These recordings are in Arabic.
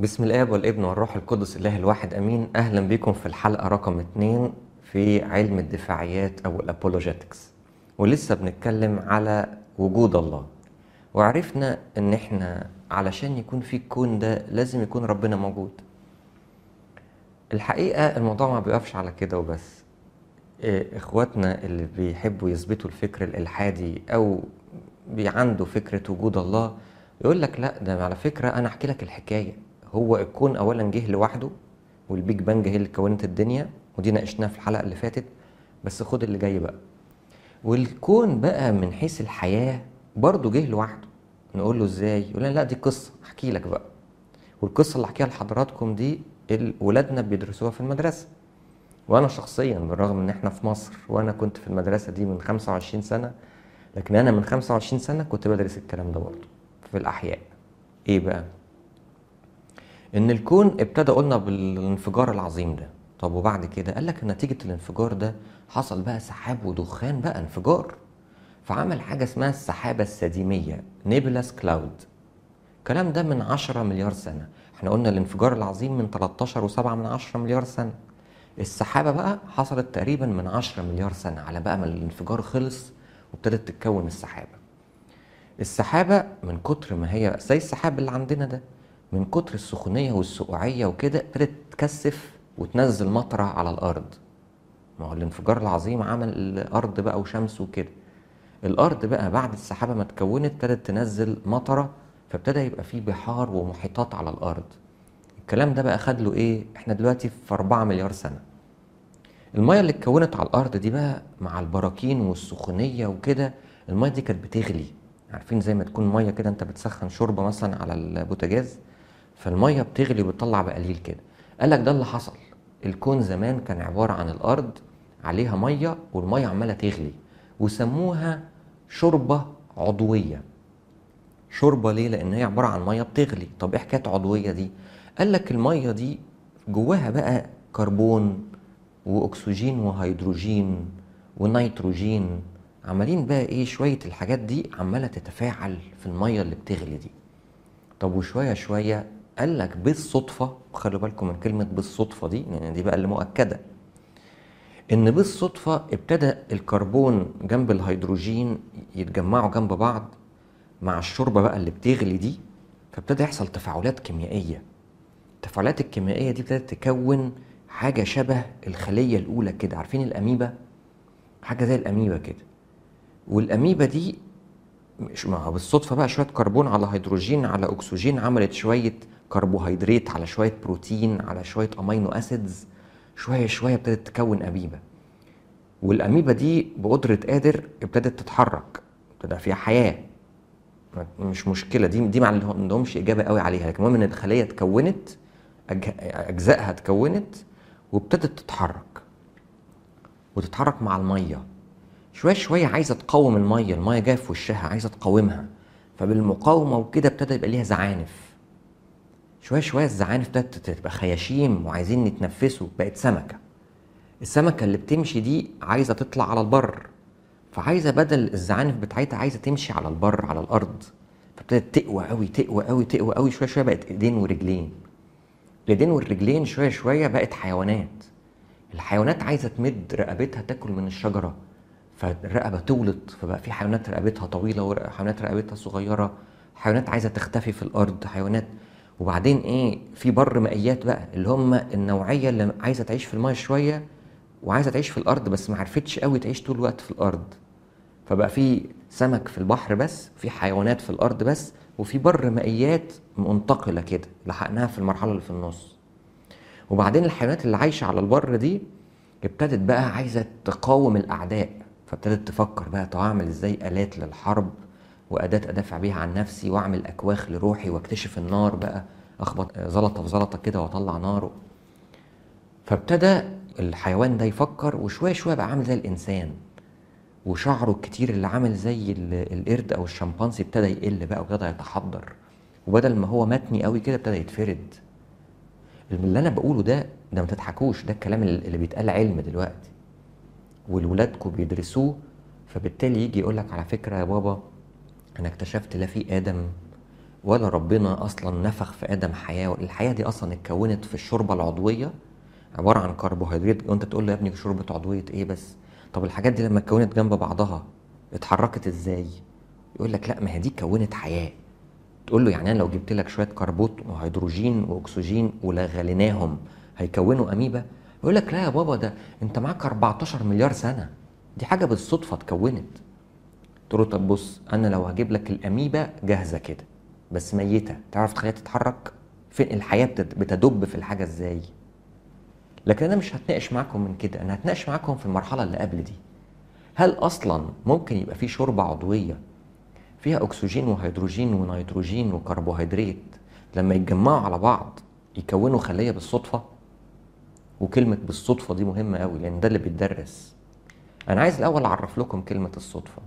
بسم الآب والابن والروح القدس الله الواحد آمين. أهلا بكم في الحلقة رقم اتنين في علم الدفاعيات أو الابولوجيتكس ولسه بنتكلم على وجود الله. وعرفنا إن إحنا علشان يكون في الكون ده لازم يكون ربنا موجود. الحقيقة الموضوع ما بيقفش على كده وبس. إيه، إخواتنا اللي بيحبوا يثبتوا الفكر الإلحادي أو عنده فكرة وجود الله يقول لك لا ده على فكرة أنا أحكي لك الحكاية. هو الكون اولا جه لوحده وال Big Bang هي اللي كونت الدنيا ودي ناقشناها في الحلقة اللي فاتت بس خد اللي جاي بقى. والكون بقى من حيث الحياة برضه جه لوحده. نقول له إزاي؟ يقول لنا لا دي قصة أحكي لك بقى. والقصة اللي أحكيها لحضراتكم دي ولادنا بيدرسوها في المدرسة. وأنا شخصيا بالرغم إن إحنا في مصر وأنا كنت في المدرسة دي من 25 سنة لكن أنا من 25 سنة كنت بدرس الكلام ده برضه في الأحياء. إيه بقى؟ إن الكون ابتدى قلنا بالانفجار العظيم ده. طب وبعد كده؟ قال لك نتيجة الانفجار ده حصل بقى سحاب ودخان بقى انفجار. فعمل حاجة اسمها السحابة السديمية nebulous cloud. الكلام ده من 10 مليار سنة. إحنا قلنا الانفجار العظيم من 13 و7 من 10 مليار سنة. السحابة بقى حصلت تقريبا من 10 مليار سنة على بقى ما الانفجار خلص وابتدت تتكون السحابة. السحابة من كتر ما هي زي السحاب اللي عندنا ده. من كتر السخونية والسقوعية وكده ابتدت تكثف وتنزل مطرة على الأرض. ما هو الانفجار العظيم عمل الأرض بقى وشمس وكده. الأرض بقى بعد السحابة ما اتكونت ابتدت تنزل مطرة فابتدى يبقى فيه بحار ومحيطات على الأرض. الكلام ده بقى خد له إيه؟ إحنا دلوقتي في 4 مليار سنة. المية اللي اتكونت على الأرض دي بقى مع البراكين والسخونية وكده المية دي كانت بتغلي. عارفين زي ما تكون مية كده أنت بتسخن شوربة مثلا على البوتاجاز؟ فالمية بتغلي وبتطلع بقليل كده قال لك ده اللي حصل الكون زمان كان عبارة عن الأرض عليها مية والمية عمالة تغلي وسموها شوربة عضوية شوربة ليه؟ لأن هي عبارة عن مية بتغلي، طب إيه حكاية عضوية دي؟ قال لك المية دي جواها بقى كربون وأكسجين وهيدروجين ونيتروجين عمالين بقى إيه شوية الحاجات دي عمالة تتفاعل في المية اللي بتغلي دي. طب وشوية شوية قال لك بالصدفة خلوا بالكم من كلمة بالصدفة دي لأن دي بقى اللي مؤكدة. إن بالصدفة ابتدى الكربون جنب الهيدروجين يتجمعوا جنب بعض مع الشوربة بقى اللي بتغلي دي فابتدى يحصل تفاعلات كيميائية. التفاعلات الكيميائية دي ابتدت تكون حاجة شبه الخلية الأولى كده عارفين الاميبا حاجة زي الاميبا كده. والاميبا دي مش ما بالصدفة بقى شوية كربون على هيدروجين على أكسجين عملت شوية كربوهيدرات على شوية بروتين على شوية amino acids شوية شوية ابتدت تكون اميبا والاميبا دي بقدرة قادر ابتدت تتحرك ابتدى فيها حياة. مش مشكلة دي دي ما عندهمش إجابة قوي عليها لكن المهم إن الخلية اتكونت أجزائها اتكونت وابتدت تتحرك. وتتحرك مع المية. شوية شوية عايزة تقاوم المية المية جاية في وشها عايزة تقاومها. فبالمقاومة وكده ابتدى يبقى ليها زعانف. شوية شوية الزعانف ابتدت تبقى خياشيم وعايزين يتنفسوا بقت سمكة. السمكة اللي بتمشي دي عايزة تطلع على البر. فعايزة بدل الزعانف بتاعتها عايزة تمشي على البر على الأرض. فابتدت تقوى قوي تقوى قوي تقوى قوي شوية شوية بقت إيدين ورجلين. الإيدين والرجلين شوية شوية بقت حيوانات. الحيوانات عايزة تمد رقبتها تاكل من الشجرة. فالرقبة تولد فبقى في حيوانات رقبتها طويلة وحيوانات رقبتها صغيرة. حيوانات عايزة تختفي في الأرض. حيوانات وبعدين إيه في بر مائيات بقى اللي هم النوعية اللي عايزة تعيش في المايه شوية وعايزة تعيش في الأرض بس ما عرفتش قوي تعيش طول الوقت في الأرض. فبقى في سمك في البحر بس في حيوانات في الأرض بس وفي بر مائيات منتقلة كده لحقناها في المرحلة اللي في النص. وبعدين الحيوانات اللي عايشة على البر دي ابتدت بقى عايزة تقاوم الأعداء فابتدت تفكر بقى طب اعمل إزاي آلات للحرب وأداة أدافع بيها عن نفسي وأعمل أكواخ لروحي وأكتشف النار بقى. أخبط زلطة في زلطة كده وأطلع نار فابتدى الحيوان ده يفكر وشوية شوية بقى عامل زي الإنسان. وشعره الكتير اللي عامل زي ال- القرد أو الشمبانزي ابتدى يقل بقى وابتدى يتحضر. وبدل ما هو متني قوي كده ابتدى يتفرد. اللي أنا بقوله ده ده ما تضحكوش ده الكلام اللي بيتقال علم دلوقتي. والولادكم بيدرسوه فبالتالي يجي يقول لك على فكرة يا بابا أنا اكتشفت لا في آدم ولا ربنا أصلا نفخ في آدم حياة الحياة دي أصلا اتكونت في الشوربة العضوية عبارة عن كربوهيدرات وأنت تقول له يا ابني شوربة عضوية إيه بس؟ طب الحاجات دي لما اتكونت جنب بعضها اتحركت إزاي؟ يقول لك لا ما هي دي كونت حياة. تقول له يعني أنا لو جبت لك شوية كربون وهيدروجين وأكسجين وغليناهم هيكونوا أميبا؟ يقول لك لا يا بابا ده أنت معاك 14 مليار سنة. دي حاجة بالصدفة اتكونت. تقول له طب بص أنا لو هجيب لك الاميبا جاهزة كده بس ميتة تعرف تخليها تتحرك؟ فين الحياة بتد- بتدب في الحاجة إزاي؟ لكن أنا مش هتناقش معاكم من كده أنا هتناقش معاكم في المرحلة اللي قبل دي. هل أصلا ممكن يبقى في شوربة عضوية فيها أكسجين وهيدروجين ونيتروجين وكربوهيدرات لما يتجمعوا على بعض يكونوا خلية بالصدفة؟ وكلمة بالصدفة دي مهمة قوي لأن ده اللي بيتدرس أنا عايز الأول أعرف لكم كلمة الصدفة.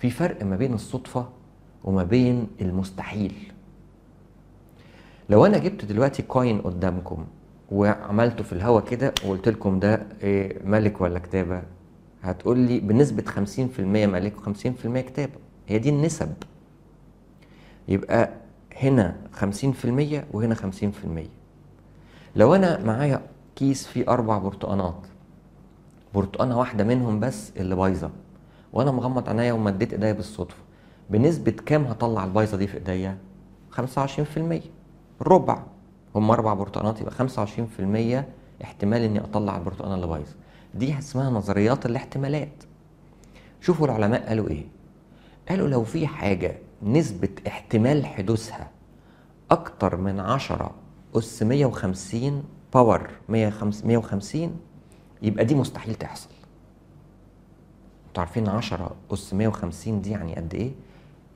في فرق ما بين الصدفة وما بين المستحيل. لو أنا جبت دلوقتي كوين قدامكم وعملته في الهوا كده وقلت لكم ده إيه ملك ولا كتابة هتقول لي بنسبة 50% ملك و50% كتابة. هي دي النسب. يبقى هنا 50% وهنا 50% لو أنا معايا كيس فيه أربع برتقانات برتقانة واحدة منهم بس اللي بايظة. وأنا مغمض عينيا ومديت ايديا بالصدفة بنسبة كام هطلع البايظة دي في ايديا؟ 25% ربع. هم أربع برتقانات يبقى 25% احتمال إني أطلع البرتقانة اللي بايظة. دي اسمها نظريات الاحتمالات. شوفوا العلماء قالوا إيه؟ قالوا لو في حاجة نسبة احتمال حدوثها أكتر من 10 أس 150 باور 150 يبقى دي مستحيل تحصل. أنتوا عارفين 10 اس 150 دي يعني قد إيه؟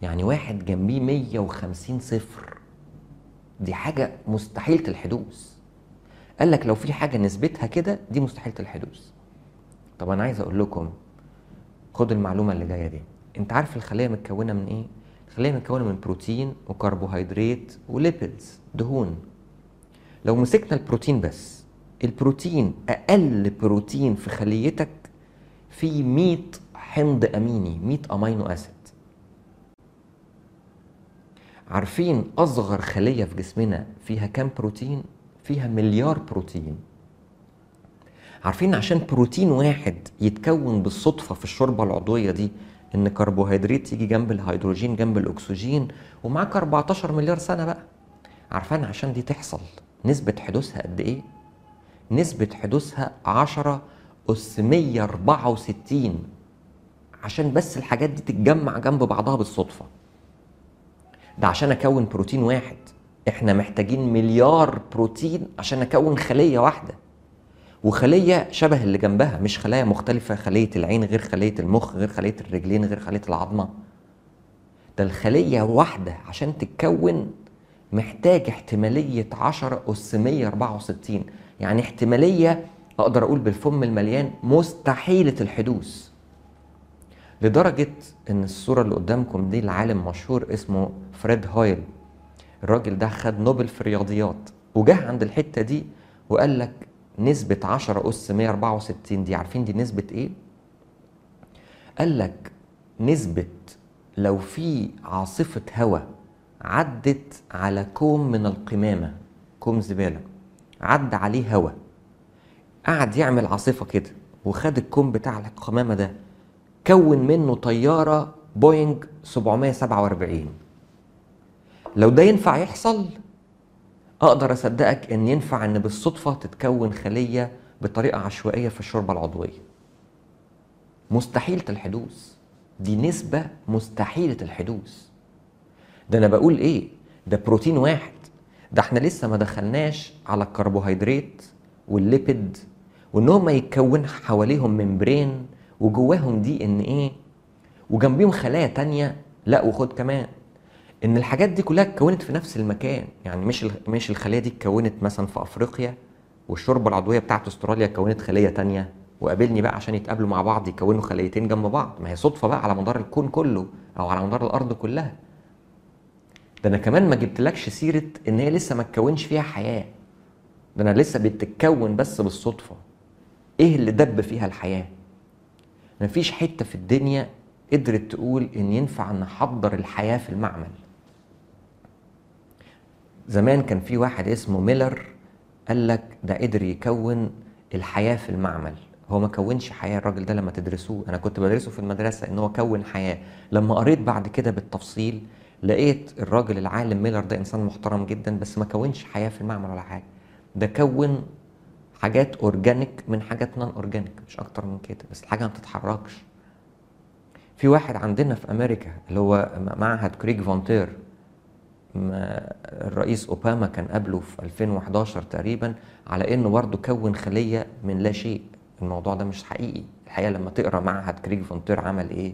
يعني واحد جنبيه 150 صفر. دي حاجة مستحيلة الحدوث قال لك لو في حاجة نسبتها كده دي مستحيلة الحدوث طب أنا عايز أقول لكم خد المعلومة اللي جاية دي. أنت عارف الخلية متكونة من إيه؟ الخلية متكونة من بروتين وكربوهيدرات وليبيدز دهون. لو مسكنا البروتين بس البروتين أقل بروتين في خليتك فيه 100 حمض أميني 100 أمينو أسيد عارفين أصغر خلية في جسمنا فيها كام بروتين؟ فيها مليار بروتين عارفين عشان بروتين واحد يتكون بالصدفة في الشوربة العضوية دي إن كربوهيدرات يجي جنب الهيدروجين جنب الأكسجين ومعاك 14 مليار سنة بقى عارفين عشان دي تحصل نسبة حدوثها قد إيه؟ نسبة حدوثها 10 أس 164 عشان بس الحاجات دي تتجمع جنب بعضها بالصدفة. ده عشان أكون بروتين واحد. إحنا محتاجين مليار بروتين عشان أكون خلية واحدة. وخلية شبه اللي جنبها مش خلايا مختلفة خلية العين غير خلية المخ غير خلية الرجلين غير خلية العظمة. ده الخلية واحدة عشان تتكون محتاج احتمالية 10 أس 164 يعني احتمالية أقدر أقول بالفم المليان مستحيلة الحدوث. لدرجة إن الصورة اللي قدامكم دي العالم مشهور اسمه فريد هويل الراجل ده خد نوبل في الرياضيات وجه عند الحتة دي وقال لك نسبة 10 أس 164 دي عارفين دي نسبة إيه؟ قال لك نسبة لو في عاصفة هواء عدت على كوم من القمامة كوم زبالة عدى عليه هواء قعد يعمل عاصفة كده وخد الكوم بتاع القمامة ده كون منه طيارة بوينج 747 لو ده ينفع يحصل أقدر أصدقك إن ينفع إن بالصدفة تتكون خلية بطريقة عشوائية في الشوربة العضوية. مستحيلة الحدوث دي نسبة مستحيلة الحدوث ده أنا بقول إيه؟ ده بروتين واحد. ده إحنا لسه ما دخلناش على الكربوهيدرات وال lipid وإن هم يتكون حواليهم membrane وجواهم DNA؟ وجنبيهم خلايا تانية لا وخد كمان. إن الحاجات دي كلها اتكونت في نفس المكان. يعني مش مش الخليه دي اتكونت مثلا في أفريقيا والشوربة العضوية بتاعت أستراليا اتكونت خلية تانية. وقابلني بقى عشان يتقابلوا مع بعض يكونوا خليتين جنب بعض. ما هي صدفة بقى على مدار الكون كله أو على مدار الأرض كلها. ده أنا كمان ما جبتلكش سيرة إن هي لسه ما اتكونش فيها حياة. ده أنا لسه بتتكون بس بالصدفة. إيه اللي دب فيها الحياة؟ مفيش حتة في الدنيا قدرت تقول إن ينفع نحضر الحياة في المعمل. زمان كان في واحد اسمه ميلر قال لك ده قدر يكون الحياة في المعمل. هو ما كونش حياة الراجل ده لما تدرسوه أنا كنت بدرسه في المدرسة إن هو كون حياة. لما قريت بعد كده بالتفصيل لقيت الراجل العالم ميلر ده إنسان محترم جدا بس ما كونش حياة في المعمل ولا حاجة. ده كون حاجات organic من حاجات non-organic مش أكتر من كده بس الحاجة ما بتتحركش. في واحد عندنا في أمريكا اللي هو معهد كريج فنتر الرئيس أوباما كان قبله في 2011 تقريبا على إنه برضه كون خلية من لا شيء. الموضوع ده مش حقيقي. الحقيقة لما تقرأ معهد كريج فنتر عمل إيه؟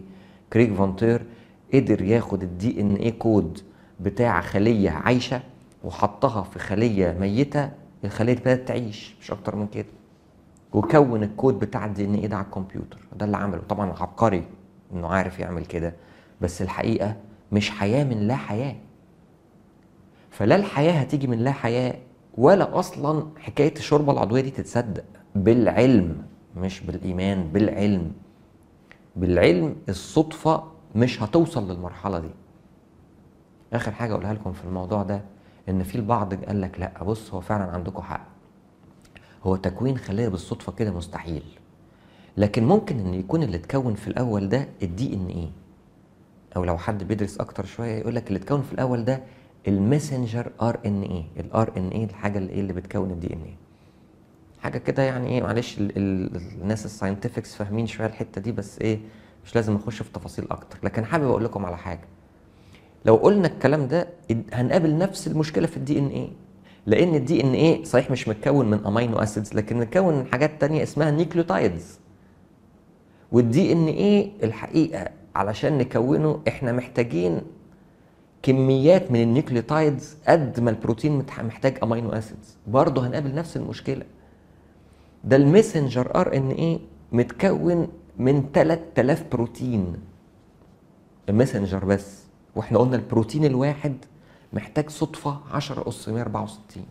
كريج فنتر قدر ياخد ال DNA code بتاع خلية عايشة وحطها في خلية ميتة دي بدات تعيش مش أكتر من كده. وكون الكود بتاع ال DNA ده على الكمبيوتر ده اللي عمله. طبعا عبقري إنه عارف يعمل كده بس الحقيقة مش حياة من لا حياة. فلا الحياة هتيجي من لا حياة ولا أصلا حكاية الشوربة العضوية دي تتصدق. بالعلم مش بالإيمان بالعلم. بالعلم الصدفة مش هتوصل للمرحلة دي. آخر حاجة أقولها لكم في الموضوع ده إن في البعض قال لك لأ بص هو فعلا عندكم حق. هو تكوين خليه بالصدفة كده مستحيل. لكن ممكن إن يكون اللي اتكون في الأول ده ال DNA أو لو حد بيدرس أكتر شوية يقول لك اللي اتكون في الأول ده ال messenger RNA ال RNA الحاجة اللي إيه اللي بتكون ال DNA حاجة كده يعني إيه معلش ال ال الناس ال scientifics فاهمين شوية الحتة دي بس إيه مش لازم أخش في تفاصيل أكتر. لكن حابب أقول لكم على حاجة. لو قلنا الكلام ده هنقابل نفس المشكلة في ال DNA لأن ال DNA صحيح مش متكون من amino acids لكن متكون من حاجات تانية اسمها nucleotides وال DNA الحقيقة علشان نكونه إحنا محتاجين كميات من ال nucleotides قد ما البروتين محتاج amino acids برضه هنقابل نفس المشكلة. ده ال messenger RNA متكون من 3000 بروتين. ال messenger بس. وإحنا قلنا البروتين الواحد محتاج صدفة 10 اس 164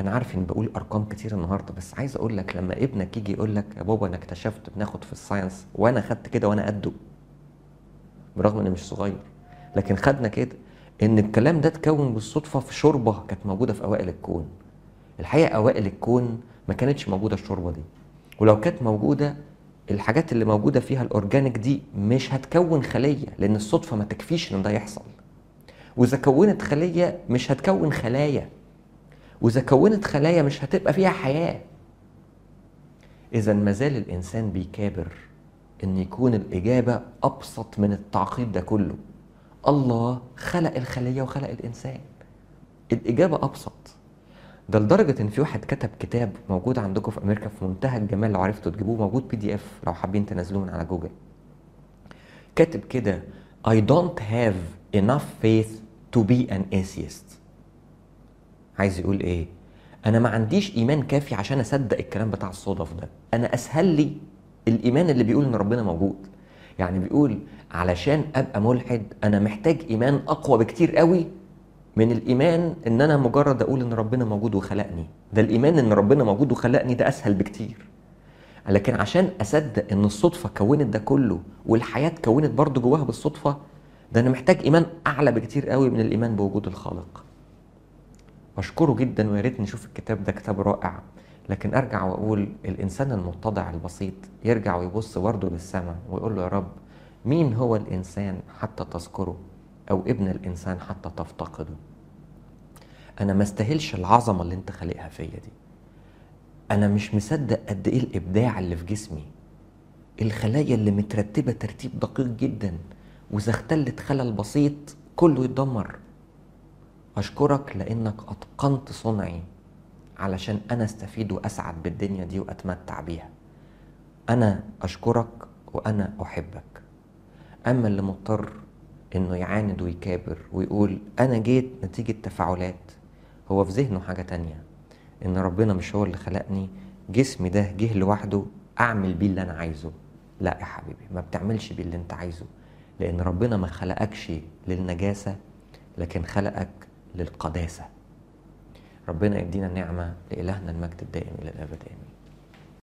أنا عارف اني بقول أرقام كتير النهارده بس عايز أقول لك لما ابنك يجي يقول لك يا بابا أنا اكتشفت بناخد في ال science وأنا خدت كده وأنا قده برغم إني مش صغير. لكن خدنا كده إن الكلام ده اتكون بالصدفة في شوربة كانت موجودة في أوائل الكون. الحقيقة أوائل الكون ما كانتش موجودة الشوربة دي. ولو كانت موجودة الحاجات اللي موجودة فيها ال organic دي مش هتكون خلية لأن الصدفة ما تكفيش إن ده يحصل. وإذا كونت خلية مش هتكون خلايا. وإذا كونت خلايا مش هتبقى فيها حياة. إذا ما زال الإنسان بيكابر إن يكون الإجابة أبسط من التعقيد ده كله. الله خلق الخلية وخلق الإنسان. الإجابة أبسط. ده لدرجة إن في واحد كتب كتاب موجود عندكم في أمريكا في منتهى الجمال لو عرفتوا تجيبوه موجود PDF لو حابين تنزلوه من على جوجل. كاتب كده I don't have enough faith to be an atheist. عايز يقول إيه؟ أنا ما عنديش إيمان كافي عشان أصدق الكلام بتاع الصدف ده. أنا أسهل لي الإيمان اللي بيقول إن ربنا موجود. يعني بيقول علشان أبقى ملحد أنا محتاج إيمان أقوى بكتير قوي من الإيمان إن أنا مجرد أقول إن ربنا موجود وخلقني. ده الإيمان إن ربنا موجود وخلقني ده أسهل بكتير. لكن عشان أصدق إن الصدفة كونت ده كله والحياة اتكونت برضه جواها بالصدفة ده أنا محتاج إيمان أعلى بكتير قوي من الإيمان بوجود الخالق. بشكره جدا ويا ريت نشوف الكتاب ده كتاب رائع. لكن أرجع وأقول الإنسان المتضع البسيط يرجع ويبص برضه للسماء ويقول له يا رب مين هو الإنسان حتى تذكره؟ أو ابن الإنسان حتى تفتقده. أنا ما استاهلش العظمة اللي أنت خالقها فيا دي. أنا مش مصدق قد إيه الإبداع اللي في جسمي. الخلايا اللي مترتبة ترتيب دقيق جدا وإذا اختلت خلل بسيط كله يتدمر. أشكرك لأنك أتقنت صنعي علشان أنا أستفيد وأسعد بالدنيا دي وأتمتع بيها. أنا أشكرك وأنا أحبك. أما اللي مضطر إنه يعاند ويكابر ويقول أنا جيت نتيجة تفاعلات. هو في ذهنه حاجة تانية إن ربنا مش هو اللي خلقني جسمي ده جه لوحده أعمل بيه اللي أنا عايزه. لا يا حبيبي ما بتعملش بيه اللي أنت عايزه لأن ربنا ما خلقكش للنجاسة لكن خلقك للقداسة. ربنا يدينا النعمة لإلهنا المجد الدائم إلى الأبد. آمين.